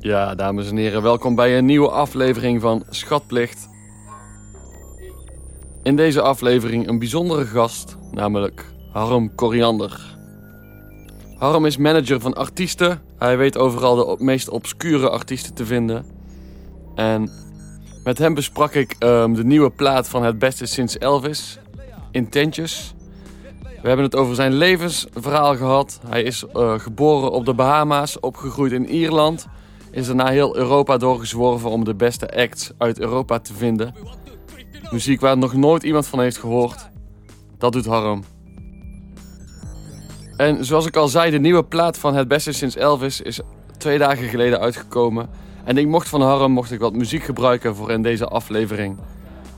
Ja, dames en heren, welkom bij een nieuwe aflevering van Schatplicht. In deze aflevering een bijzondere gast, namelijk Harm Koriander. Harm is manager van artiesten. Hij weet overal de meest obscure artiesten te vinden. En met hem besprak ik ehm, de nieuwe plaat van Het Beste Sinds Elvis, Intentjes. We hebben het over zijn levensverhaal gehad. Hij is eh, geboren op de Bahama's, opgegroeid in Ierland. Is daarna heel Europa doorgezworven om de beste acts uit Europa te vinden. Muziek waar nog nooit iemand van heeft gehoord. Dat doet Harm. En zoals ik al zei, de nieuwe plaat van Het Beste Sinds Elvis is twee dagen geleden uitgekomen. En ik mocht van Harm mocht ik wat muziek gebruiken voor in deze aflevering.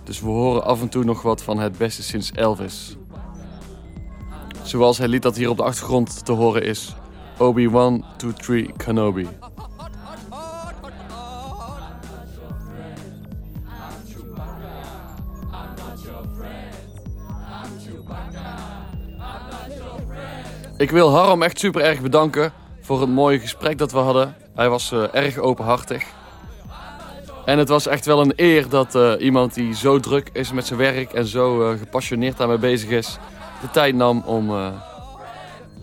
Dus we horen af en toe nog wat van Het Beste Sinds Elvis. Zoals het lied dat hier op de achtergrond te horen is. Obi-Wan 2-3 Kenobi. Ik wil Harm echt super erg bedanken voor het mooie gesprek dat we hadden. Hij was eh, erg openhartig. En het was echt wel een eer dat eh, iemand die zo druk is met zijn werk en zo eh, gepassioneerd daarmee bezig is, de tijd nam om,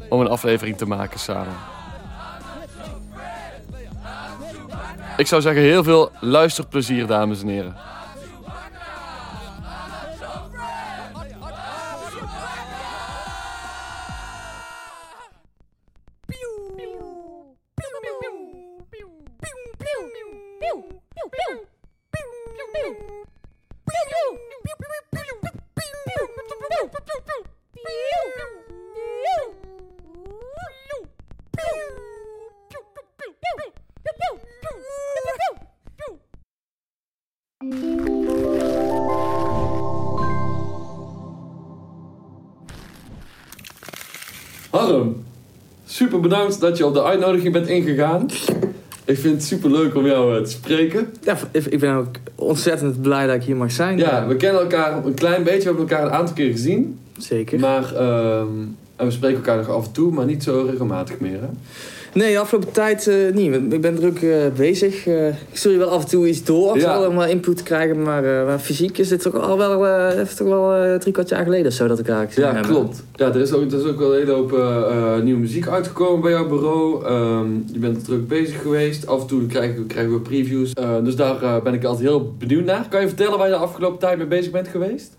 om een aflevering te maken samen. Ik zou zeggen heel veel luisterplezier, dames en heren. Harm, super bedankt dat je op de uitnodiging bent ingegaan. Ik vind het super leuk om jou eh, te spreken. Ja, ik ben ook ontzettend blij dat ik hier mag zijn. Ja, we kennen elkaar een klein beetje, we hebben elkaar een aantal keer gezien. Zeker. Maar ehm, en we spreken elkaar nog af en toe, maar niet zo regelmatig meer. Hè? Nee, de afgelopen tijd eh, niet. Ik ben druk eh, bezig. Eh, ik stuur je wel af en toe iets door Ja. wel om input te krijgen. Maar, maar fysiek is dit toch al wel, toch wel drie kwart jaar geleden of zo dat ik eigenlijk Ja, klopt. Ja, er is ook, er is ook wel een hele hoop nieuwe muziek uitgekomen bij jouw bureau. Ehm, je bent druk bezig geweest. Af en toe krijgen, we- krijgen we previews. Dus daar ben ik altijd heel benieuwd naar. Kan je vertellen waar je de afgelopen tijd mee bezig bent geweest?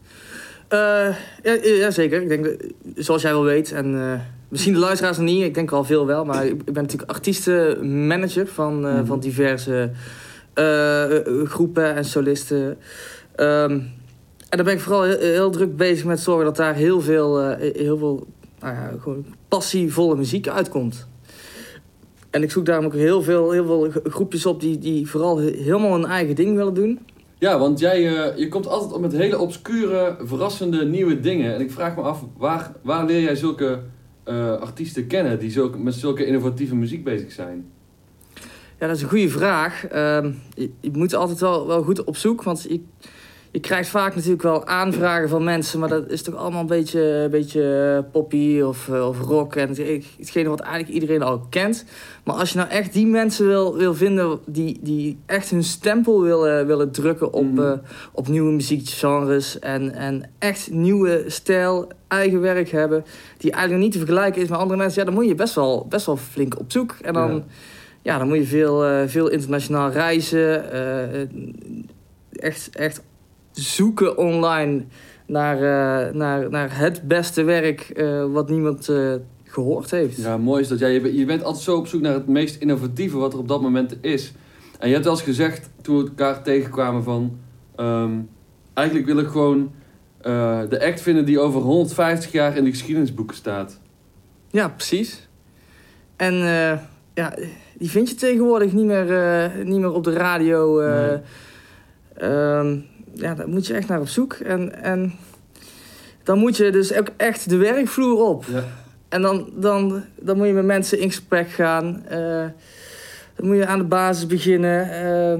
Ja, ja, zeker. Ik denk, zoals jij wel weet, en misschien de luisteraars nog niet, ik denk al veel wel, maar ik ben natuurlijk artiestenmanager van, eh, Mhm. van diverse eh, groepen en solisten. Ehm, en daar ben ik vooral heel, heel druk bezig met zorgen dat daar heel veel, eh, heel veel nou ja, gewoon passievolle muziek uitkomt. En ik zoek daarom ook heel veel, heel veel groepjes op die, die vooral he- helemaal hun eigen ding willen doen. Ja, want jij je komt altijd op met hele obscure, verrassende nieuwe dingen. En ik vraag me af, waar, waar leer jij zulke eh, artiesten kennen die zulke, met zulke innovatieve muziek bezig zijn? Ja, dat is een goede vraag. Ehm, je moet altijd wel, wel goed op zoek, want je, je krijgt vaak natuurlijk wel aanvragen van mensen, maar dat is toch allemaal een beetje, een beetje poppy of, eh, of rock en het- hetgene wat eigenlijk iedereen al kent. Maar als je nou echt die mensen wil, wil vinden die, die echt hun stempel willen, willen drukken op, Mhm. eh, op nieuwe muziekgenres en, en echt nieuwe stijl, eigen werk hebben, die eigenlijk niet te vergelijken is met andere mensen, ja, dan moet je best wel, best wel flink op zoek. En dan Ja. ja, dan moet je veel, eh, veel internationaal reizen. eh, echt, echt zoeken online naar, eh, naar, naar het beste werk eh, wat niemand eh, gehoord heeft. Ja, mooi is dat jij, je bent- je bent altijd zo op zoek naar het meest innovatieve wat er op dat moment is. En je hebt wel eens gezegd, toen we elkaar tegenkwamen van... ehm, eigenlijk wil ik gewoon de act vinden die over 150 jaar in de geschiedenisboeken staat. Ja, precies. En ja, die vind je tegenwoordig niet meer, niet meer op de radio. eh. Nee. Ehm, ja, daar moet je echt naar op zoek. En, en dan moet je dus ook echt de werkvloer op. Ja. En dan, dan, dan moet je met mensen in gesprek gaan. eh, dan moet je aan de basis beginnen. eh,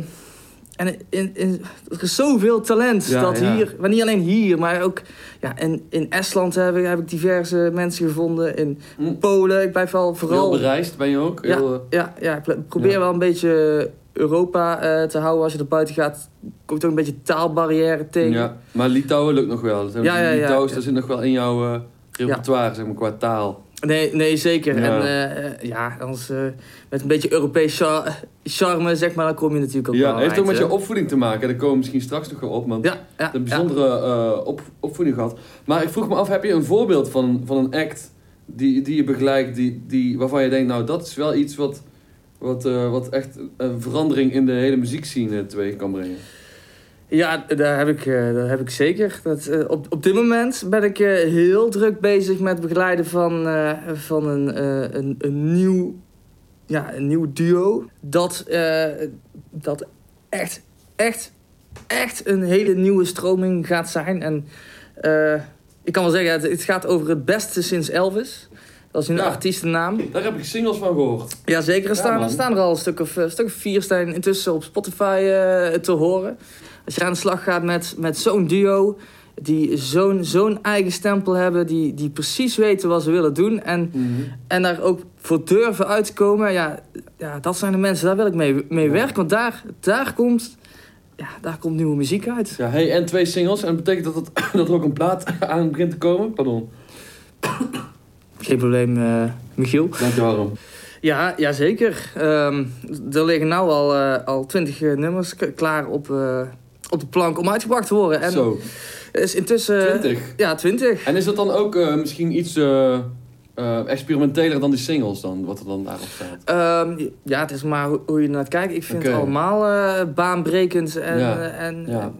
en in, in, er is zoveel talent Ja, dat ja. hier, maar niet alleen hier, maar ook ja, in, in Estland heb ik, heb ik diverse mensen gevonden. In Hm. Polen, ik blijf wel Vooral vooral. bereisd ben je ook. Heel, eh, Ja, ja, ik probeer Ja. wel een beetje Europa eh, te houden. Als je er buiten gaat, komt ook een beetje taalbarrière tegen. ja. Maar Litouwen lukt nog wel. Dat Ja, ja, ja. Litouws, dat zit nog wel in jouw eh, repertoire, zeg maar, qua taal. Nee, nee, zeker. Ja. En eh, ja, anders, eh, met een beetje Europees char- charme, zeg maar, dan kom je natuurlijk ook Ja, heeft ook met je opvoeding te maken. Daar komen we misschien straks nog wel op, want Ja, ja, een ja. bijzondere eh, op, opvoeding gehad. Maar ik vroeg me af, heb je een voorbeeld van, van een act die, die je begeleidt, die, die, waarvan je denkt, nou dat is wel iets wat, wat, eh, wat echt een verandering in de hele muziekscene teweeg kan brengen? Ja, daar heb ik, eh, daar heb ik zeker. Dat, eh, op, op dit moment ben ik heel druk bezig met begeleiden van, van een, een, een, nieuw, ja, een nieuw duo. Dat, dat echt, echt, echt een hele nieuwe stroming gaat zijn. En ik kan wel zeggen, het gaat over het beste sinds Elvis. Dat is een Ja. artiestennaam. Daar heb ik singles van gehoord. Ja, zeker. Er Ja, staan, er staan er al een stuk of, een stuk of vier intussen op Spotify eh, te horen. Als je aan de slag gaat met, met zo'n duo... die zo'n zo'n eigen stempel hebben... Die, die precies weten wat ze willen doen... En, en daar ook voor durven uit te komen... Ja, ja, dat zijn de mensen, daar wil ik mee, mee Ja. werken. Want daar, daar, komt, ja, daar komt nieuwe muziek uit. Ja, hey, en twee singles. En dat betekent dat, het, dat er ook een plaat aan begint te komen? Pardon. Geen probleem, eh, Michiel. Dank je waarom. Ja, ja zeker. Ehm, er liggen nou al, eh, al twintig eh, nummers klaar op, eh, op de plank om uitgebracht te worden. En Zo, is intussen... 20. Ja, 20. En is dat dan ook eh, misschien iets experimenteler dan die singles dan, wat er dan daarop staat? Ehm, ja, het is maar hoe, hoe je naar het kijkt. Ik vind het allemaal eh, baanbrekend. En, Ja, en, ja.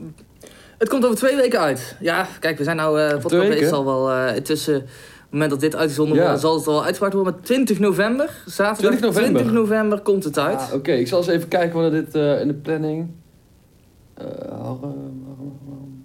Het komt over twee weken uit. Ja, kijk, we zijn nou... eh twee weken? is al wel eh, intussen... het moment dat dit uitgezonden Ja. wordt, zal het al uitgebracht worden. Maar 20 november, zaterdag 20 november. 20 november komt het uit. Ah, Oké, ik zal eens even kijken wanneer dit eh, in de planning... Eh, Harm, Harm.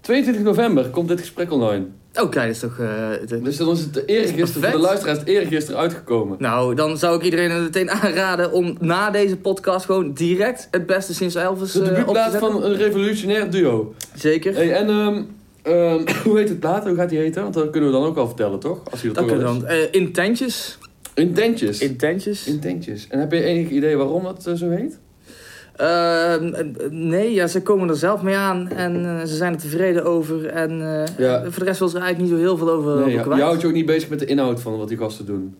22 november komt dit gesprek online. Oh, kijk, dat is toch... eh, de- Dus dan is het eergisteren, voor de luisteraars, het eergisteren uitgekomen. Nou, dan zou ik iedereen meteen aanraden om na deze podcast gewoon direct het beste sinds Elvis De eh, op te debuutplaat zetten. van een revolutionair duo. Zeker. Hey, en ehm, ehm, hoe heet het plaat? Hoe gaat die heten? Want dat kunnen we dan ook al vertellen, toch? Als dat Dat kunnen wel we is. dan. Eh, intentjes. Intentjes. Intentjes. Intentjes. En heb je enig idee waarom dat eh, zo heet? Ehm, eh, nee, ja, ze komen er zelf mee aan en eh, ze zijn er tevreden over. En eh, Ja. voor de rest wil ze er eigenlijk niet zo heel veel over, Nee, over kwijt. je houdt je ook niet bezig met de inhoud van wat die gasten doen.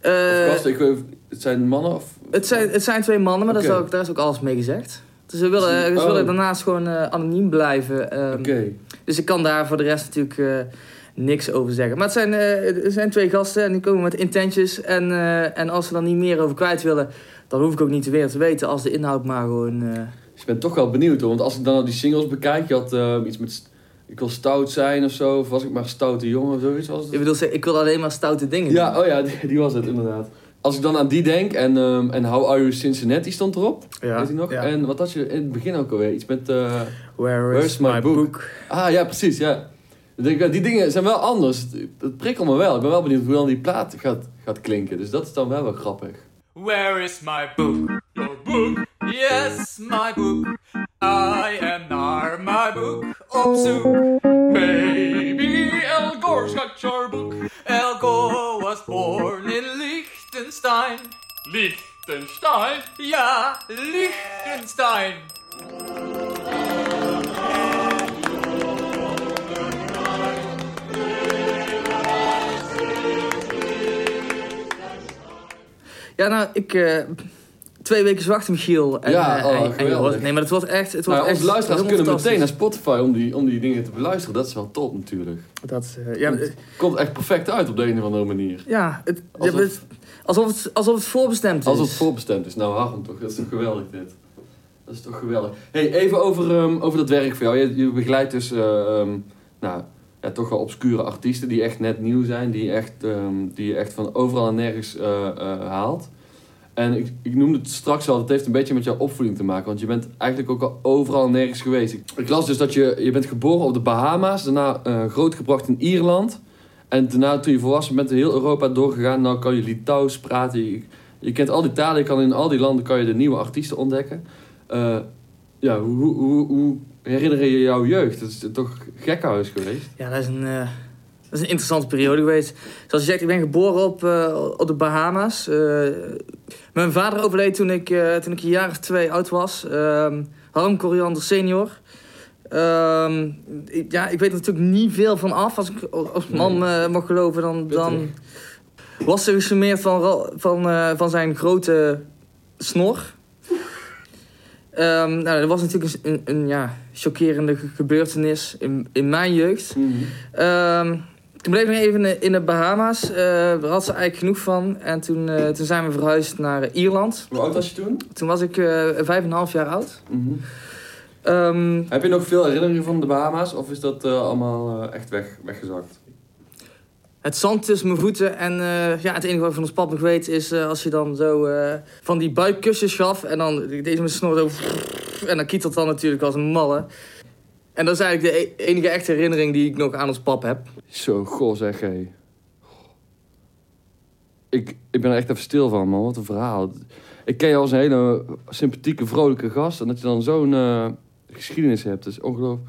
Eh, Of gasten, ik, weet- het zijn mannen of... het, zijn, het zijn twee mannen, maar is ook, daar is ook alles mee gezegd. Dus ze willen, ze Oh. willen daarnaast gewoon eh, anoniem blijven. ehm, Oké. Dus ik kan daar voor de rest natuurlijk eh, niks over zeggen. Maar het zijn, eh, er zijn twee gasten en die komen met intentjes. En, eh, en als ze dan niet meer over kwijt willen, dan hoef ik ook niet weer te weten als de inhoud maar gewoon... Dus ik ben toch wel benieuwd hoor. Want als ik dan al die singles bekijk, je had iets met... Ik wil stout zijn of zo. Of was ik maar stoute jongen of zoiets was ik het? bedoel, zeg, ik wil alleen maar stoute dingen Ja, oh ja, die, die was het inderdaad. Als ik dan aan die denk en, ehm, en How Are You Cincinnati stond erop. ja. Weet je nog? ja. En wat had je in het begin ook alweer? Iets met... eh, Where is Where's my my book? book? Ah ja, precies, ja. Denk, ja, die dingen zijn wel anders. Dat prikkelt me wel. Ik ben wel benieuwd hoe dan die plaat gaat, gaat klinken. Dus dat is dan wel wel grappig. Where is my book? Your book? Yes, my book. I am naar my book op zoek. Baby, El Gore's got your book. El Gore was born in Liechtenstein. Liechtenstein? Ja, Liechtenstein. Ja, nou, ik... eh, twee weken wachten, Michiel. En, Ja, eh, oh, en- je nee, maar het wordt echt... Het wordt Nou, echt luisteraars kunnen meteen naar. Spotify om die, om die dingen te beluisteren. Dat is wel top natuurlijk. Dat, eh, ja, eh, Komt echt perfect uit op de een of andere manier. ja, het, Alsof- ja, het- alsof, het, alsof het voorbestemd is. Als het voorbestemd is. Nou, Harm toch. Dat is toch geweldig dit. Dat is toch geweldig. hey, even over, ehm, over dat werk voor jou. Je, je begeleidt dus, eh, ehm, nou, ja, toch wel obscure artiesten die echt net nieuw zijn. Die, echt, ehm, die je echt van overal en nergens eh, eh, haalt. En ik, ik noemde het straks al, het heeft een beetje met jouw opvoeding te maken. Want je bent eigenlijk ook al overal en nergens geweest. Ik, ik las dus dat je, je bent geboren op de Bahama's. Daarna grootgebracht in Ierland. En daarna toen je volwassen bent, heel Europa doorgegaan. Nou kan je Litouws praten. Je, kent al die talen. Je kan in al die landen kan je de nieuwe artiesten ontdekken. Eh, Ja, hoe, hoe, hoe, herinner je jouw jeugd? Dat is toch gekhuis geweest? Ja, dat is een, eh, dat is een interessante periode geweest. Zoals je zegt, ik ben geboren op, eh, op de Bahama's. Mijn vader overleed toen ik, toen ik een jaar of twee oud was. Ehm Harm Coriander senior. Ehm, ik- ja, ik weet er natuurlijk niet veel van af. Als ik als man eh, mag geloven, dan, dan was ze gecharmeerd van, van, eh, van zijn grote snor. Ehm, nou, dat was natuurlijk een, een, een, ja, chockerende ge- gebeurtenis in, in mijn jeugd. Ehm, toen bleef ik even in de, in de Bahama's. Eh, daar had ze eigenlijk genoeg van. En toen, eh, toen zijn we verhuisd naar eh, Ierland. Hoe oud was je toen? Toen was ik eh, vijf en een half jaar oud. Ehm, Heb je nog veel herinneringen van de Bahama's? Of is dat eh, allemaal eh, echt weg, weggezakt? het zand tussen mijn voeten. En eh, ja, het enige wat ik van ons pap nog weet is eh, als je dan zo eh, van die buikkussens gaf. En dan deze mijn snor zo. En dan kietelt dan natuurlijk als een malle. En dat is eigenlijk de e- enige echte herinnering die ik nog aan ons pap heb. Zo, goh zeg hé. Ik, ik ben er echt even stil van, man. Wat een verhaal. Ik ken je als een hele sympathieke, vrolijke gast. En dat je dan zo'n eh, geschiedenis hebt, dat is ongelooflijk.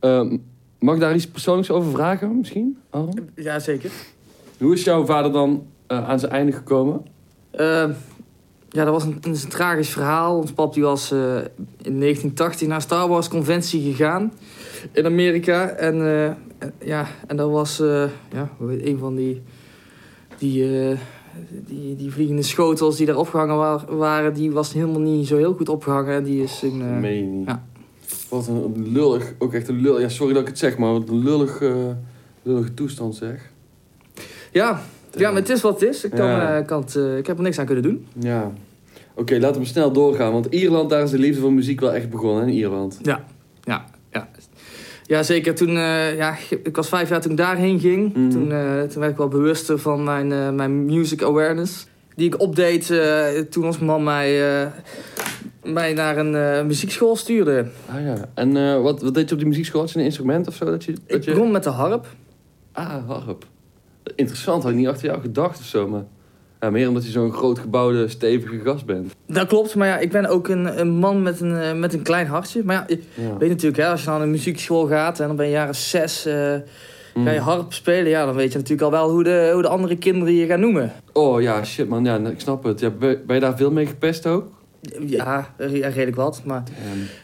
Ehm, mag ik daar iets persoonlijks over vragen, misschien? Aron? Ja, zeker. Hoe is jouw vader dan eh, aan zijn einde gekomen? Ehm, ja, dat was een, een tragisch verhaal. Ons pap die was eh, in 1980 naar Star Wars conventie gegaan in Amerika. En, eh, ja, en dat was ja, een van die, die, die, die vliegende schotels die daar opgehangen wa- waren. Die was helemaal niet zo heel goed opgehangen. En die is in, Meen je niet. ja. Wat een lullig, ook echt een lullig... Ja, sorry dat ik het zeg, maar wat een lullig, eh, lullige toestand zeg. ja, ja, maar het is wat het is. Ik, kan, Ja. eh, kan het, eh, ik heb er niks aan kunnen doen. Ja. Oké, laten we snel doorgaan. Want Ierland, daar is de liefde voor muziek wel echt begonnen, in Ierland. Ja, ja, ja. Ja, zeker. Toen, ja, ik was vijf jaar toen ik daarheen ging. Mhm. Toen, toen werd ik wel bewuster van mijn, mijn music awareness. Die ik opdeed eh, toen ons man mij, eh, mij naar een eh, muziekschool stuurde. Ah ja. En wat, wat deed je op die muziekschool? Had je een instrument of zo? Dat je, dat Ik je... begon met de harp. Ah, harp. Interessant, had ik niet achter jou gedacht of zo, maar... Ja, meer omdat je zo'n groot gebouwde, stevige gast bent. Dat klopt, maar ja, ik ben ook een, een man met een, met een klein hartje. Maar ja, je Ja. weet natuurlijk, hè, als je naar een muziekschool gaat en dan ben je jaren zes... Mm. ga je harp spelen, ja, dan weet je natuurlijk al wel hoe de, hoe de andere kinderen je gaan noemen. Oh ja, shit man, ja, ik snap het. Ja, ben je daar veel mee gepest ook? Ja, redelijk wat, maar...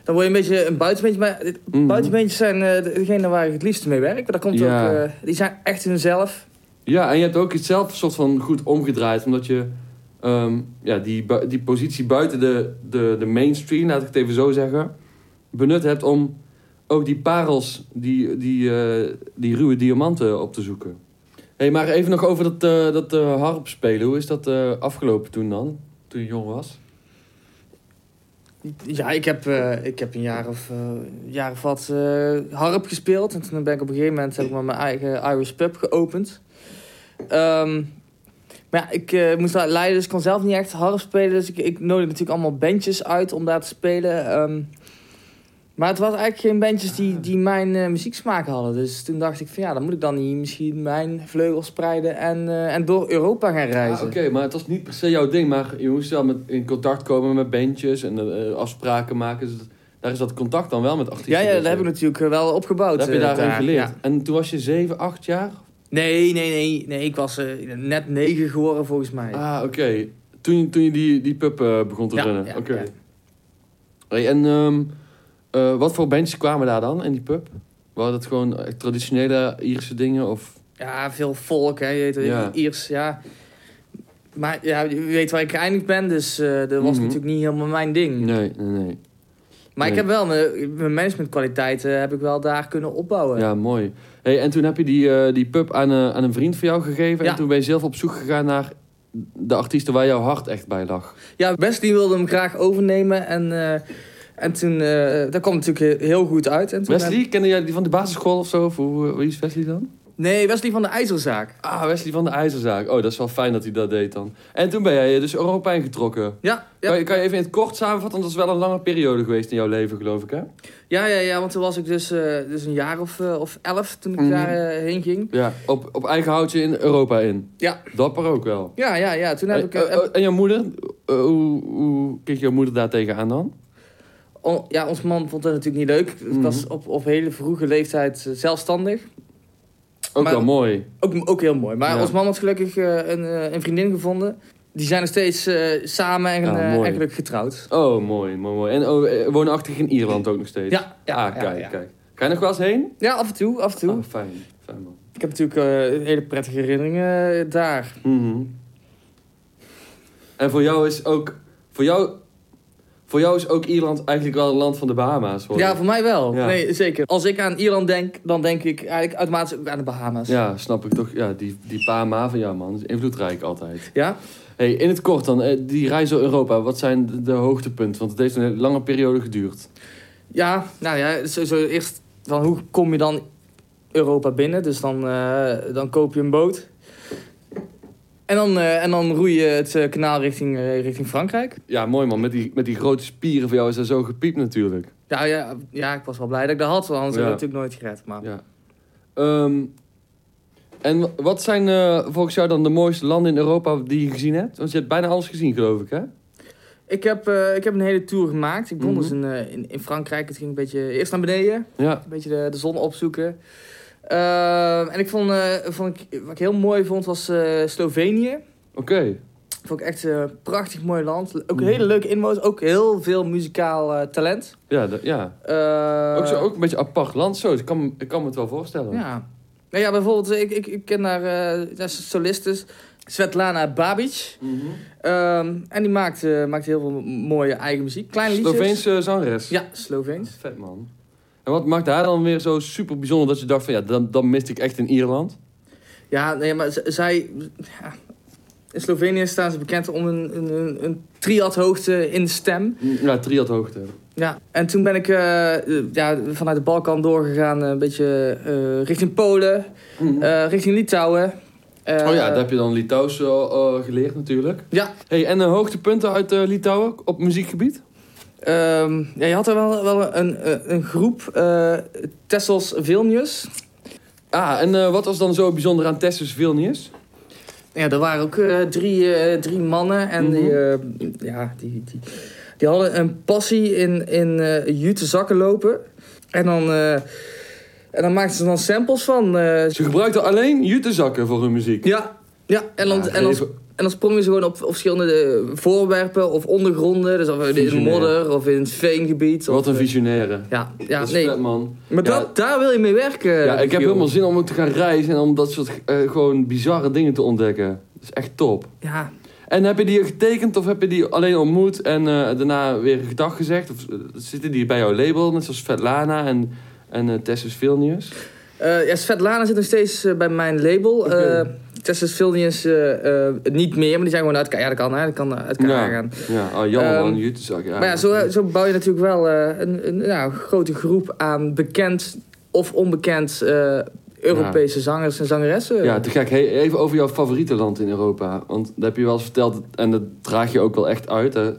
Dan word je een beetje een buitenbeentje. Maar mhm. buitenbeentjes zijn eh, degene waar ik het liefst mee werk. Maar dat komt Ja. ook... eh, die zijn echt hunzelf. Ja, en je hebt ook iets zelf soort van goed omgedraaid. Omdat je ehm, ja, die, die positie buiten de, de, de mainstream, laat ik het even zo zeggen, benut hebt om ook die parels, die, die, eh, die ruwe diamanten op te zoeken. hey, maar even nog over dat, eh dat eh, harp spelen. Hoe is dat afgelopen toen dan? Toen je jong was? Ja, ik heb, ik heb een jaar of, jaar of wat harp gespeeld. En toen ben ik op een gegeven moment heb ik maar mijn eigen Irish pub geopend. Ehm, maar ja, ik moest daar leiden, dus ik kon zelf niet echt harp spelen. Dus ik, ik nodigde natuurlijk allemaal bandjes uit om daar te spelen. Ehm, maar het was eigenlijk geen bandjes die, die mijn eh, muzieksmaak hadden. Dus toen dacht ik van ja, dan moet ik dan niet misschien mijn vleugels spreiden en, eh, en door Europa gaan Ah, reizen. Oké, maar het was niet per se jouw ding. Maar je moest wel met, in contact komen met bandjes en eh, afspraken maken. Dus daar is dat contact dan wel met artiesten. Ja, ja, dat heb ik natuurlijk wel opgebouwd. Dat heb je daarin daar. geleerd. Ja. En toen was je 7, 8 jaar? Nee, nee, nee, nee. Ik was net negen geworden volgens mij. Ah, oké. Toen, je- toen je die, die pub begon te Ja, runnen. ja, oké. ja. Hey, en ehm, eh, wat voor bandjes kwamen daar dan in die pub? Waren dat gewoon eh, traditionele Ierse dingen? Of... Ja, veel volk, hè. Je weet het, Ja. Iers, ja. Maar ja, je weet waar ik geëindigd ben, dus eh, dat was Mhm. natuurlijk niet helemaal mijn ding. Nee, nee, nee. Maar ik heb wel mijn, mijn managementkwaliteiten heb ik wel daar kunnen opbouwen. Ja, mooi. Hey, en toen heb je die, die pub aan, aan een vriend van jou gegeven. Ja. En toen ben je zelf op zoek gegaan naar de artiesten waar jouw hart echt bij lag. Ja, Wesley wilde hem graag overnemen en, en toen, eh dat kwam natuurlijk heel goed uit. En toen Wesley, kende jij die van de basisschool of zo? Of hoe, wie is Wesley dan? Nee, Wesley van de IJzerzaak. Ah, Wesley van de IJzerzaak. Oh, dat is wel fijn dat hij dat deed dan. En toen ben jij dus Europa ingetrokken. Ja, ja. Kan, je, kan je even in het kort samenvatten? Want dat is wel een lange periode geweest in jouw leven, geloof ik, hè? Ja, ja, ja, want toen was ik dus, eh, dus een jaar of, eh, of elf toen ik Mhm. daar eh, heen ging. Ja, op, op eigen houtje in Europa in. Ja. Dapper ook wel. Ja, ja, ja. Toen heb En, ik... eh, eh, en jouw moeder? Eh, hoe, hoe keek jouw moeder daar tegenaan dan? On- ja, onze man vond dat natuurlijk niet leuk. Ik Mhm. was op, op hele vroege leeftijd eh, zelfstandig. Ook Maar- wel mooi. Ook, ook heel mooi. Maar Ja. ons man had gelukkig eh, een, eh, een vriendin gevonden. Die zijn nog steeds samen en Ja, mooi. eigenlijk getrouwd. Oh, mooi, mooi, mooi. En oh, woonachtig in Ierland ook nog steeds? Ja, ja, ah, kijk, ja. kijk. Ga je nog wel eens heen? Ja, af en toe, af en toe. Oh, fijn. Fijn, man. Ik heb natuurlijk eh, hele prettige herinneringen daar. Mhm. En voor jou is ook... Voor jou, voor jou is ook Ierland eigenlijk wel een land van de Bahama's, hoor. Ja, voor mij wel. Ja. Nee, zeker. Als ik aan Ierland denk, dan denk ik eigenlijk automatisch ook aan de Bahama's. Ja, snap ik toch. Ja, die, die Bahama van jou, man. is invloedrijk altijd. Ja? Hey, in het kort dan, eh, die reis door Europa. Wat zijn de, de hoogtepunten? Want het heeft een lange periode geduurd. Ja, nou ja, sowieso eerst van hoe kom je dan Europa binnen? Dus dan, eh, dan koop je een boot. En dan, eh, en dan roei je het eh, kanaal richting, eh, richting Frankrijk. Ja, mooi man. Met die, met die grote spieren van jou is dat zo gepiept natuurlijk. Ja, ja, ja, ik was wel blij dat ik dat had, want anders Ja. had ik natuurlijk nooit gered. Maar... Ja. Ehm, en wat zijn volgens jou dan de mooiste landen in Europa die je gezien hebt? Want je hebt bijna alles gezien, geloof ik, hè? Ik, heb, ik heb een hele tour gemaakt. Ik begon Mhm. dus in, in, in Frankrijk. Het ging een beetje eerst naar beneden. Ja. Een beetje de, de zon opzoeken. Ehm, en ik vond, eh, vond ik, wat ik heel mooi vond was eh, Slovenië. Oké. Vond ik echt een prachtig mooi land. Ook een Mhm. hele leuke inwoners. Ook heel veel muzikaal eh, talent. Ja, ja. Eh, ook, zo, ook een beetje apart land. Zo, ik kan, ik kan me het wel voorstellen. Ja. Nou ja, bijvoorbeeld, ik, ik, ik ken daar uh, solistes. Svetlana Babic. Mhm. Ehm, en die maakt, eh, maakt heel veel mooie eigen muziek. Kleine liedjes. Sloveense zangeres. Ja, Sloveens. Vet man. En wat maakt haar dan weer zo super bijzonder dat je dacht van ja, dan, dan miste ik echt in Ierland? Ja, nee, maar zij... Ja, in Slovenië staan ze bekend om een, een, een, triadhoogte in de stem. Ja, triad hoogte. Ja, en toen ben ik eh, ja, vanuit de Balkan doorgegaan, eh, een beetje eh, richting Polen, eh, richting Litouwen. Oh ja, daar heb je dan Litouws geleerd natuurlijk. Ja, Hey, en de hoogtepunten uit Litouwen op muziekgebied? Ehm, ja, je had er wel, wel een, een, een groep, eh Tessels Vilnius. Ah, en eh, wat was dan zo bijzonder aan Tessus Vilnius? Ja, er waren ook eh, drie, eh, drie mannen en Mhm. die, eh, ja, die, die, die hadden een passie in, in eh jute zakken lopen. En dan, eh, en dan maakten ze dan samples van. eh, Ze gebruikten alleen jutezakken voor hun muziek. ja, ja, en dan, Ja, en dan, en dan sprongen ze gewoon op, op verschillende eh, voorwerpen of ondergronden. Dus of in modder of in het veengebied. Wat of, een eh, visionaire. Ja, ja dat is nee. vet, man. Maar Ja. dat, daar wil je mee werken. Ja, ik heb helemaal zin om te gaan reizen en om dat soort eh, gewoon bizarre dingen te ontdekken. Dat is echt top. Ja, En heb je die getekend of heb je die alleen ontmoet en daarna weer gedag gezegd? Of zitten die bij jouw label, net zoals Svetlana en, en Tessus Vilnius? Eh, ja, Svetlana zit nog steeds eh, bij mijn label. Eh Tessus Vilnius eh, eh, niet meer, maar die zijn gewoon uit elkaar. Ja, dat kan, hè. Dat kan uit elkaar gaan. Ja, oh, jammer Ehm, man, jutezak. Ja, maar ja, zo, zo bouw je natuurlijk wel eh, een, een nou, grote groep aan bekend of onbekend eh, Europese zangers en zangeressen. Ja, te gek. Hey, even over jouw favoriete land in Europa. Want dat heb je wel eens verteld en dat draag je ook wel echt uit. Daar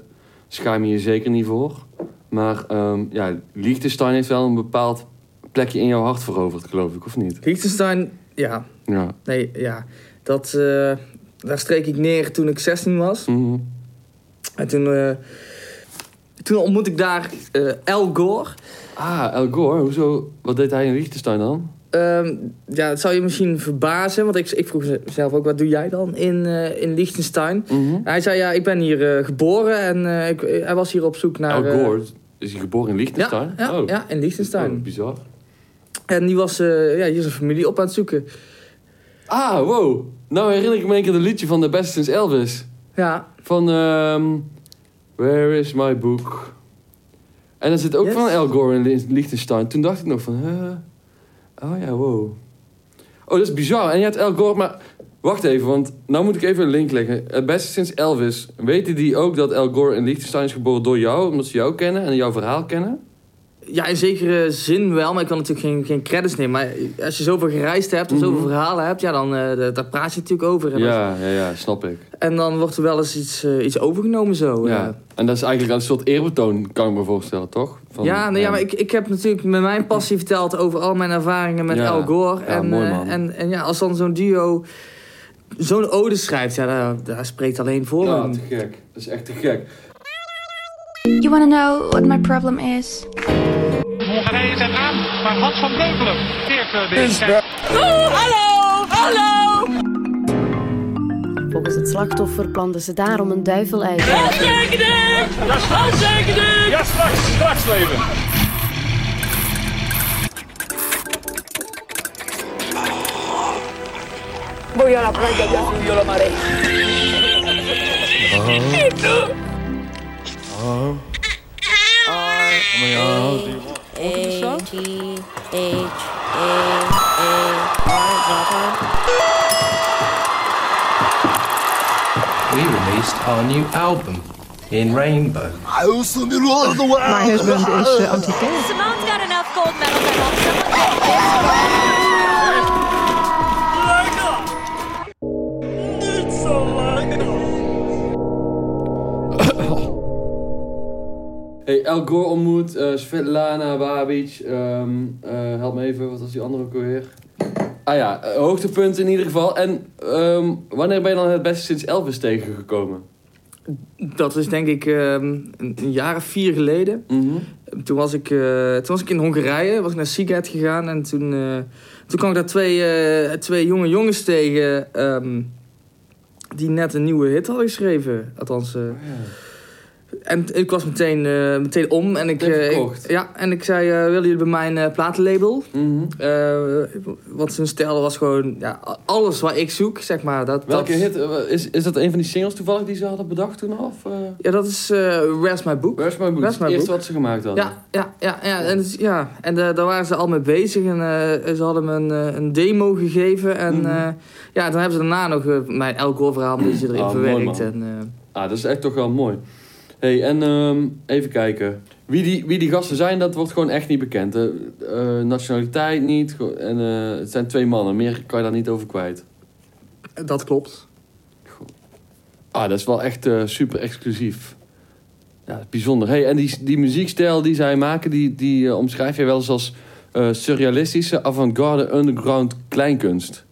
schaam je je zeker niet voor. Maar ehm ja, Liechtenstein heeft wel een bepaald plekje in jouw hart veroverd, geloof ik, of niet? Liechtenstein, ja. Ja. Nee, ja. Dat, eh, daar streek ik neer toen ik 16 was. Mhm. En toen, eh, toen ontmoette ik daar eh El Gore. Ah, El Gore, hoezo? Wat deed hij in Liechtenstein dan? Ehm, ja, het zou je misschien verbazen, want ik, ik vroeg mezelf ook, wat doe jij dan in, eh in Liechtenstein? Mhm. Hij zei, ja, ik ben hier geboren en ik, hij was hier op zoek naar... El Gore, is hij geboren in Liechtenstein? ja, ja, oh. ja, in Liechtenstein. Oh, bizar. En die was eh, ja, hier zijn familie op aan het zoeken. Ah, wow. Nou herinner ik me een keer het liedje van The Best Since Elvis. Ja, Van, ehm Where is my book? En dat zit ook Yes. van El Gore in Lie- Liechtenstein. Toen dacht ik nog van, huh? Oh ja, wow. Oh, dat is bizar. En je hebt El Gore, maar... Wacht even, want nou moet ik even een link leggen. Het beste sinds Elvis. Weten die ook dat El Gore in Liechtenstein is geboren door jou? Omdat ze jou kennen en jouw verhaal kennen? Ja, in zekere zin wel, maar ik kan natuurlijk geen, geen credits nemen. Maar als je zoveel gereisd hebt en Mhm. zoveel verhalen hebt, ja, dan eh, daar- praat je natuurlijk over. En, Ja, ja, ja, snap ik. en dan wordt er wel eens iets, eh, iets overgenomen zo. Ja. eh. En dat is eigenlijk een soort eerbetoon, kan ik me voorstellen, toch? Van, ja, nee, ja, maar ik, ik heb natuurlijk met mijn passie verteld over al mijn ervaringen met Ja. El Gore. Ja, en, mooi, man. en, en ja, als dan zo'n duo zo'n ode schrijft, ja, daar, daar spreekt alleen voor. Ja, te gek. Dat is echt te gek. You want to know what my problem is? Hongarije zet aan, maar Hans van Breukelen keert de strijd. Volgens het slachtoffer planten ze daarom een duivel-ei. Ja, straks, straks leven. We released our new album in Rainbow. I also knew all the world. My husband is uh, anti-gay. Simone's got enough gold medals. Hey, El Gore ontmoet, eh, Svetlana Babic. eh, help me even, wat was die andere ook alweer? Ah ja, eh, hoogtepunt in ieder geval. En ehm, wanneer ben je dan het beste sinds Elvis tegengekomen? Dat is denk ik ehm, een, een jaar of vier geleden. Toen was ik, toen was ik in Hongarije, was ik naar Siget gegaan en toen, toen kwam ik daar twee, twee jonge jongens tegen die net een nieuwe hit hadden geschreven. Althans, eh, en ik was meteen, eh, meteen om en ik, eh, ik- ja, en ik zei, eh, willen jullie bij mijn platenlabel? Mhm. Eh, want zijn stijl was gewoon ja, alles wat ik zoek, zeg maar. Dat, Welke dat, hit? Is, is dat een van die singles toevallig die ze hadden bedacht toen al? Ja, dat is Where's My Book. Where's My Book? Where's Het My Book? wat ze gemaakt hadden. Ja, ja, ja, ja. En, ja. en daar waren ze al mee bezig. En ze hadden me een, een demo gegeven. En eh, ja, dan hebben ze daarna nog mijn El Gore verhaal een beetje erin Ah, mooi, verwerkt. man. en, Ah, dat is echt toch wel mooi. Hey, en ehm, even kijken. Wie die, wie die gasten zijn, dat wordt gewoon echt niet bekend. hè. Eh, nationaliteit niet. En eh, het zijn twee mannen. Meer kan je daar niet over kwijt. dat klopt. Ah, dat is wel echt eh, super exclusief. Ja, bijzonder. Hey, en die, die muziekstijl die zij maken, die, die omschrijf je wel eens als surrealistische, avant-garde, underground kleinkunst.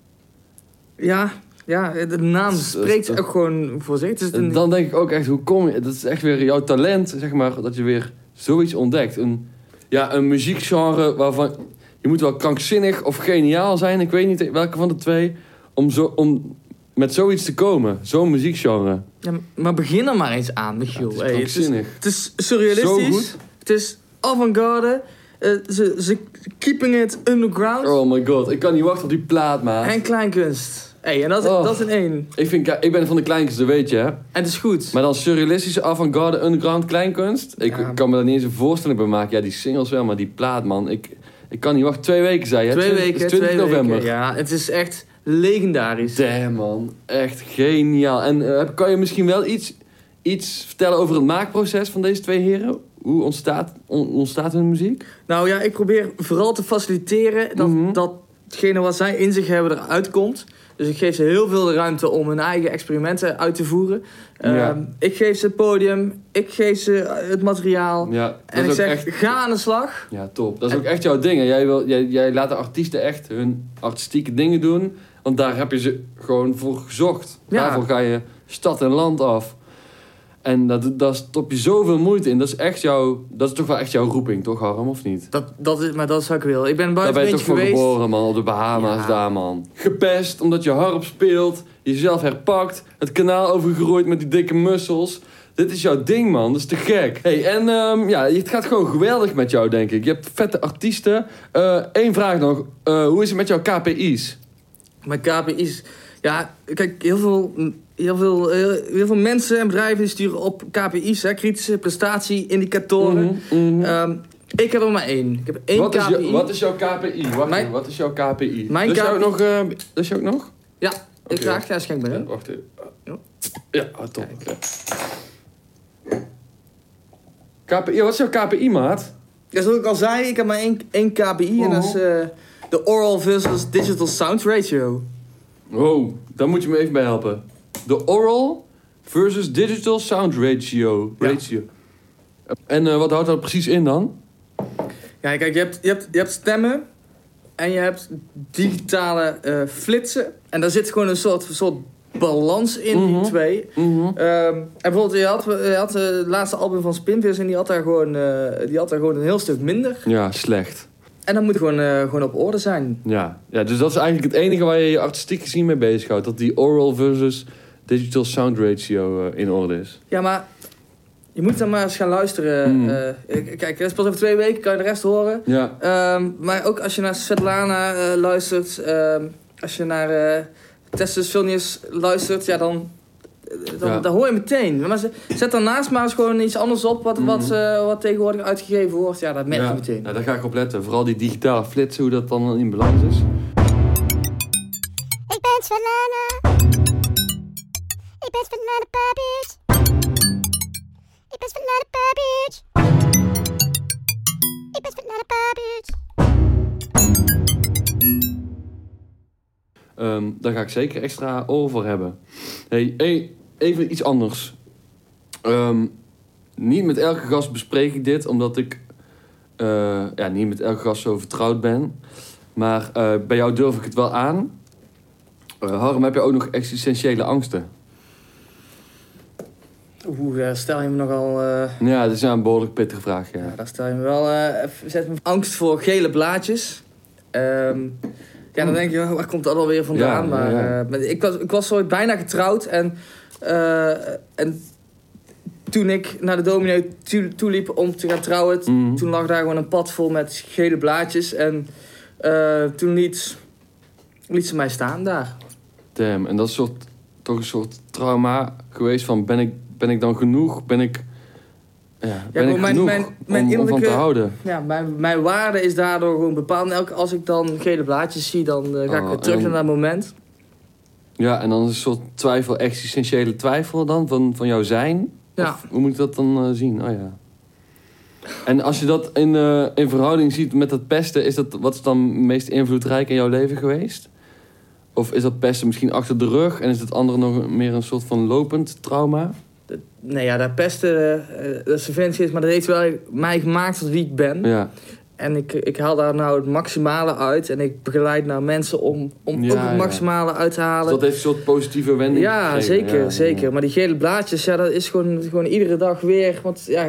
Ja, ja, de naam spreekt ook gewoon voor zich. Een, dan denk ik ook echt, hoe kom je... Dat is echt weer jouw talent, zeg maar, dat je weer zoiets ontdekt. Een, ja, een muziekgenre waarvan... Je moet wel krankzinnig of geniaal zijn, ik weet niet welke van de twee... om, zo, om met zoiets te komen, zo'n muziekgenre. ja, maar begin er maar eens aan, Michiel. Het is Hey, het, is, krankzinnig. het is surrealistisch. Zo goed. Het is avant-garde. Eh, ze, ze keeping it underground. Oh my god, ik kan niet wachten op die plaat, maat. En kleinkunst. Hey, en dat, is- Oh. dat is in één. Ik, vind, ik ben van de kleinkunst, dat weet je, hè. En het is goed. Maar dan surrealistische avant-garde underground kleinkunst. Ik Ja. kan me daar niet eens een voorstelling bij maken. Ja, die singles wel, maar die plaat, man. Ik, ik kan niet wachten. Twee weken, zei je. hè? Twee Twin- weken, het is 20 twee november. weken. Ja, het is echt legendarisch. Damn, man. Echt geniaal. En eh, kan je misschien wel iets, iets vertellen over het maakproces van deze twee heren? Hoe ontstaat, on- ontstaat hun muziek? Nou ja, ik probeer vooral te faciliteren dat, Mhm. dat hetgene wat zij in zich hebben eruit komt. Dus ik geef ze heel veel de ruimte om hun eigen experimenten uit te voeren. Ja. Ehm, ik geef ze het podium, ik geef ze eh, het materiaal. Ja, en ik zeg, echt... ga aan de slag. Ja, top. Dat is ook echt jouw ding. hè. Jij, wil, jij, jij laat de artiesten echt hun artistieke dingen doen. Want daar heb je ze gewoon voor gezocht. Ja. Daarvoor ga je stad en land af. En dat, daar stop je zoveel moeite in. Dat is, echt jouw, dat is toch wel echt jouw roeping, toch Harm, of niet? Dat, dat is, maar dat is wat ik wil. Ik ben een Daar ben je toch voor geweest. geboren, man. Op de Bahama's Ja. daar, man. Gepest omdat je harp speelt. Jezelf herpakt. Het kanaal overgegroeid met die dikke mussels. Dit is jouw ding, man. Dat is te gek. Hey, en ehm, ja, het gaat gewoon geweldig met jou, denk ik. Je hebt vette artiesten. Eén vraag nog. Eh, hoe is het met jouw KPI's? Mijn KPI's. Ja, kijk, heel veel, heel veel, heel, heel veel mensen en bedrijven sturen op KPI's, hè, kritische prestatie-indicatoren. Mhm, mhm. Ehm, ik heb er maar één. Ik heb één wat, is KPI. jou- wat is jouw KPI? Wacht Mijn- even, wat is jouw KPI? Mijn is jou KPI nog... eh, dat is jou ook nog? Ja, ik Oké. graag. Ja, schenk me. Ja, hè. wacht even. Ja. Ah, top. KPI, wat is jouw KPI, maat? Ja, zoals ik al zei, ik heb maar één, één KPI en dat is eh, de oral versus digital sound ratio. Wow, daar moet je me even bij helpen. De oral versus digital sound ratio. Ja. ratio. En eh, wat houdt dat precies in dan? Ja, kijk, je hebt, je hebt, je hebt stemmen en je hebt digitale eh, flitsen. En daar zit gewoon een soort, soort balans in Mhm. die twee. Mhm. Ehm, en bijvoorbeeld, je had, je had eh, het laatste album van Spinvis en die had daar gewoon, die had daar gewoon een heel stuk minder. Ja, slecht. En dat moet gewoon, gewoon op orde zijn. Ja. ja, dus dat is eigenlijk het enige waar je je artistiek gezien mee bezighoudt. Dat die oral versus digital sound ratio eh, in orde is. Ja, maar je moet dan maar eens gaan luisteren. Mm. Eh, kijk, dat is pas over twee weken, kan je de rest horen. Ja, Ehm, maar ook als je naar Svetlana eh, luistert, ehm, als je naar eh Tessus Vilnius luistert, ja, dan, eh, dan, Ja. dan hoor je meteen. Maar ze- zet daarnaast maar eens gewoon iets anders op wat, wat, Mhm. eh, wat tegenwoordig uitgegeven wordt. Ja, dat merk je ja. meteen. Ja, daar ga ik op letten. Vooral die digitale flitsen, hoe dat dan in balans is. Ik ben Svetlana. Ik ben Svetlana Babic. Ik ben Svetlana Babic. Ik ben Svetlana Babic. Ehm, daar ga ik zeker extra voor hebben. Hey, hey, even iets anders. Ehm, niet met elke gast bespreek ik dit, omdat ik eh, ja, niet met elke gast zo vertrouwd ben. Maar eh, bij jou durf ik het wel aan. Eh, Harm, heb je ook nog existentiële angsten? Oeh, daar stel je me nogal... eh, Ja, dat is een behoorlijk pittige vraag. Ja. ja, daar stel je me wel... eh, zet me angst voor gele blaadjes. Ehm, ja, dan denk je, waar komt dat alweer vandaan? Ja, maar ja, eh, ik, was, ik was ooit bijna getrouwd en... eh, en toen ik naar de dominee toe, toeliep om te gaan trouwen... Mhm. toen lag daar gewoon een pad vol met gele blaadjes. En eh, toen liet, liet ze mij staan daar. Damn, en dat is soort, toch een soort trauma geweest van ben ik, ben ik dan genoeg? Ben ik, ja, ben ik mijn- genoeg mijn- mijn om, om van te houden? Ja, mijn, mijn waarde is daardoor gewoon bepaald. Elke, als ik dan gele blaadjes zie, dan eh, ga ik Oh, weer terug naar dat moment. Ja, en dan is een soort twijfel, existentiële twijfel dan van, van jouw zijn? Ja. Of hoe moet ik dat dan eh, zien? Oh ja. En als je dat in, eh, in verhouding ziet met dat pesten, is dat, wat is dan meest invloedrijk in jouw leven geweest? Of is dat pesten misschien achter de rug en is het andere nog meer een soort van lopend trauma? Nee, ja, dat pesten, eh, dat is maar dat heeft wel mij gemaakt tot wie ik ben. Ja, En ik, ik haal daar nou het maximale uit. En ik begeleid nou mensen om, om Ja, ook het ja. maximale uit te dus halen. dat heeft een soort positieve wending ja, zeker, Ja, zeker. Maar die gele blaadjes, ja, dat is gewoon, gewoon iedere dag weer. Want ja,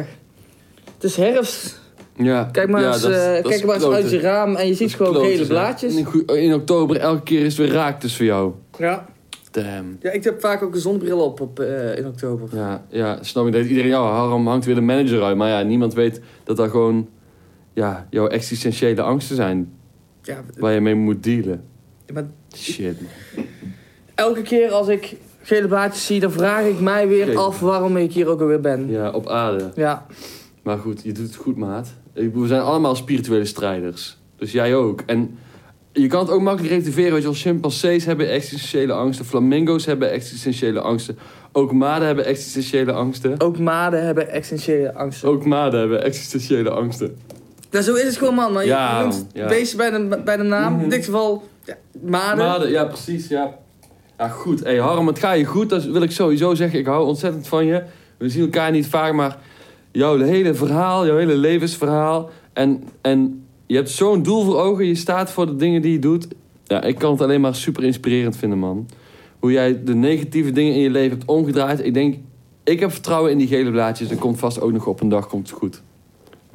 het is herfst. Ja, Kijk maar eens, dat eh, dat kijk maar eens uit je raam en je ziet gewoon kloten, gele blaadjes. In, oktober, elke keer is het weer raak dus voor jou. Ja. Damn. ja, ik heb vaak ook een zonnebril op, op eh, in oktober. Ja, ja, snap ik. Dat iedereen, ja, Harm hangt weer de manager uit. Maar ja, niemand weet dat dat gewoon ja, jouw existentiële angsten zijn. Ja, Waar je mee moet dealen. maar Shit. elke keer als ik gele blaadjes zie, dan vraag ik mij weer af waarom ik hier ook alweer ben. Ja, op aarde. Ja. Maar goed, je doet het goed, maat. We zijn allemaal spirituele strijders. Dus jij ook. En je kan het ook makkelijk relativeren. Weet je wel, chimpansees hebben existentiële angsten. Flamingo's hebben existentiële angsten. Ook maden hebben existentiële angsten. Ook maden hebben essentiële angsten. Ook maden hebben existentiële angsten. Nou, zo is het gewoon, man. Maar Ja, je noemt ja. beestje bij de, bij de naam. Mhm. In dit geval, ja, maden. Maden, ja, precies, ja. Ja, goed. Hey, Harm, het gaat je goed. Dat wil ik sowieso zeggen. Ik hou ontzettend van je. We zien elkaar niet vaak, maar jouw hele verhaal, jouw hele levensverhaal. En, en je hebt zo'n doel voor ogen. Je staat voor de dingen die je doet. Ja, ik kan het alleen maar super inspirerend vinden, man. Hoe jij de negatieve dingen in je leven hebt omgedraaid. Ik denk, ik heb vertrouwen in die gele blaadjes. Er komt vast ook nog op een dag komt het goed.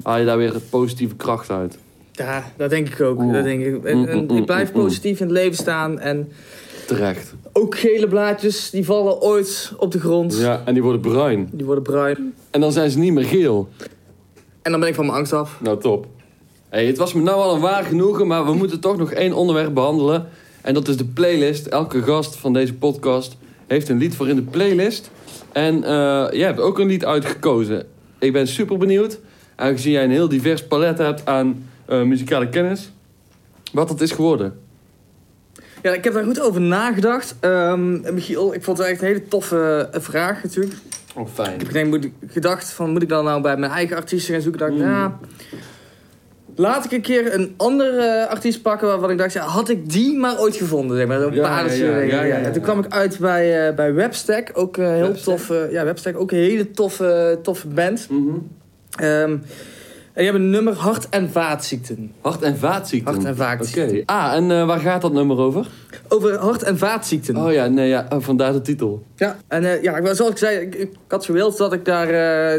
Haal je daar weer positieve kracht uit. Ja, dat denk ik ook. Dat denk ik. En, en Mm, mm, ik blijf mm, mm. positief in het leven staan. En Terecht. ook gele blaadjes, die vallen ooit op de grond. Ja, en die worden bruin. Die worden bruin. En dan zijn ze niet meer geel. En dan ben ik van mijn angst af. Nou, top. Hey, het was me nou al een waar genoegen, maar we moeten toch nog één onderwerp behandelen. En dat is de playlist. Elke gast van deze podcast heeft een lied voor in de playlist. En eh, jij hebt ook een lied uitgekozen. Ik ben super benieuwd, aangezien jij een heel divers palet hebt aan eh, muzikale kennis, wat het is geworden. Ja, ik heb daar goed over nagedacht. Ehm, Michiel, ik vond het echt een hele toffe eh, vraag natuurlijk. Oh, fijn. Ik heb gedacht, moet ik, gedacht van, moet ik dan nou bij mijn eigen artiesten gaan zoeken? Ik dacht, Mm. ja, laat ik een keer een andere eh, artiest pakken waarvan ik dacht, ja, had ik die maar ooit gevonden? Zeg maar, zo'n Ja, ja, ja, En toen kwam ik uit bij, eh, bij Webstack, ook een heel Webstack? toffe, ja, Webstack, ook een hele toffe, toffe band. Mhm. Ehm, En die hebben een nummer Hart- en Vaatziekten. Hart- en vaatziekten. Hart- en vaatziekten. Oké. Ah, en eh, waar gaat dat nummer over? Over hart- en vaatziekten. Oh ja, nee, ja. oh, vandaar de titel. Ja, en ja, ik- zoals ik zei, ik, ik had gewild dat ik daar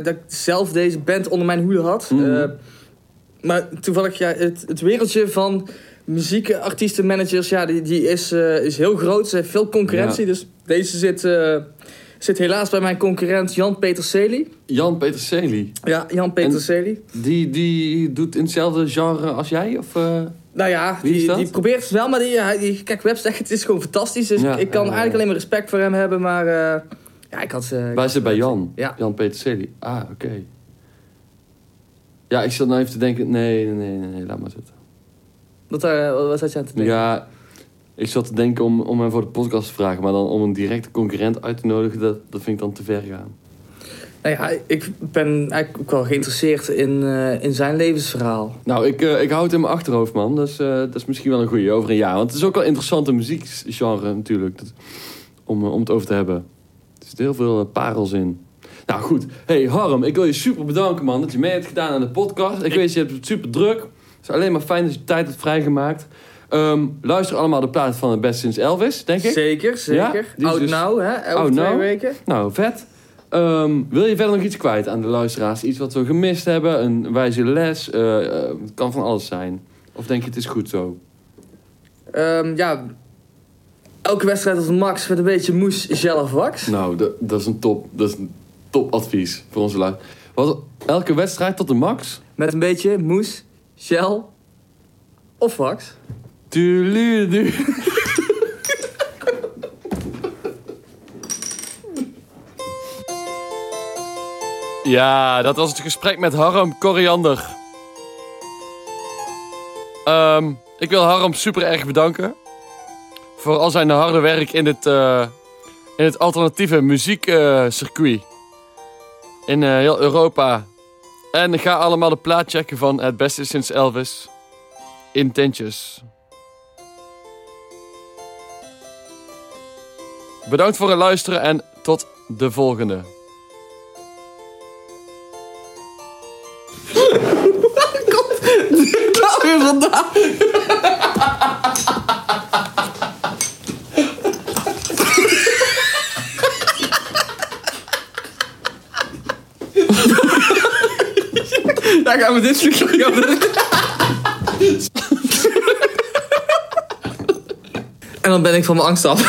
dat ik zelf deze band onder mijn hoede had. Mhm. Maar toevallig, ja, het, het wereldje van muziek, artiesten, managers, ja, die, die is, eh, is heel groot. Ze heeft veel concurrentie, Ja. dus deze zit, eh, zit helaas bij mijn concurrent Jan Peterselie. Jan Peterselie. Ja, Jan Peterselie. Die, die doet in hetzelfde genre als jij? Of, eh? Nou ja, die, die probeert het wel, maar die, kijk, website, het is gewoon fantastisch. Dus Ja, ik, kan eigenlijk alleen maar respect voor hem hebben, maar ja, ik had... Wij zitten bij Jan. Ja. Jan Peterselie. Ah, oké. Ja, ik zat nou even te denken... Nee, nee, nee, nee, nee, laat maar zitten. Wat, eh, wat zat je aan te denken? Ja, ik zat te denken om, om hem voor de podcast te vragen... maar dan om een directe concurrent uit te nodigen... dat, dat vind ik dan te ver gaan. Nou ja, ik ben eigenlijk ook wel geïnteresseerd in, eh, in zijn levensverhaal. Nou, ik, eh, ik hou het in mijn achterhoofd, man. Dat is, eh, dat is misschien wel een goeie over een jaar. Want het is ook wel een interessante muziekgenre natuurlijk. Dat- om, eh, om het over te hebben. Er zitten heel veel eh, parels in. Nou goed. Hey Harm, ik wil je super bedanken, man. Dat je mee hebt gedaan aan de podcast. Ik weet, je hebt het super druk. Het is alleen maar fijn dat je tijd hebt vrijgemaakt. Ehm, luister allemaal de plaat van het Best Sinds Elvis, denk ik. Zeker, zeker. Ja, Oud dus- nou, hè? Oud twee weken. Nou, vet. Ehm, wil je verder nog iets kwijt aan de luisteraars? Iets wat we gemist hebben? Een wijze les? Eh, eh, het kan van alles zijn. Of denk je het is goed zo? Ehm, ja, elke wedstrijd als max met een beetje moes, gel of wax. Nou, dat, dat is een top, dat is een advies voor onze luisteraars. Wat, elke wedstrijd tot de max? Met een beetje moes, gel of wax. Tuurlijk. Ja, dat was het gesprek met Harm Koriander. Ehm, ik wil Harm super erg bedanken. Voor al zijn harde werk in het, eh, in het alternatieve muziekcircuit. In eh, heel Europa. En ga allemaal de plaat checken van Het Beste Sinds Elvis. In tentjes. Bedankt voor het luisteren en tot de volgende. Daar weer vandaan. Daar gaan we dit stukje we- En dan ben ik van mijn angst af.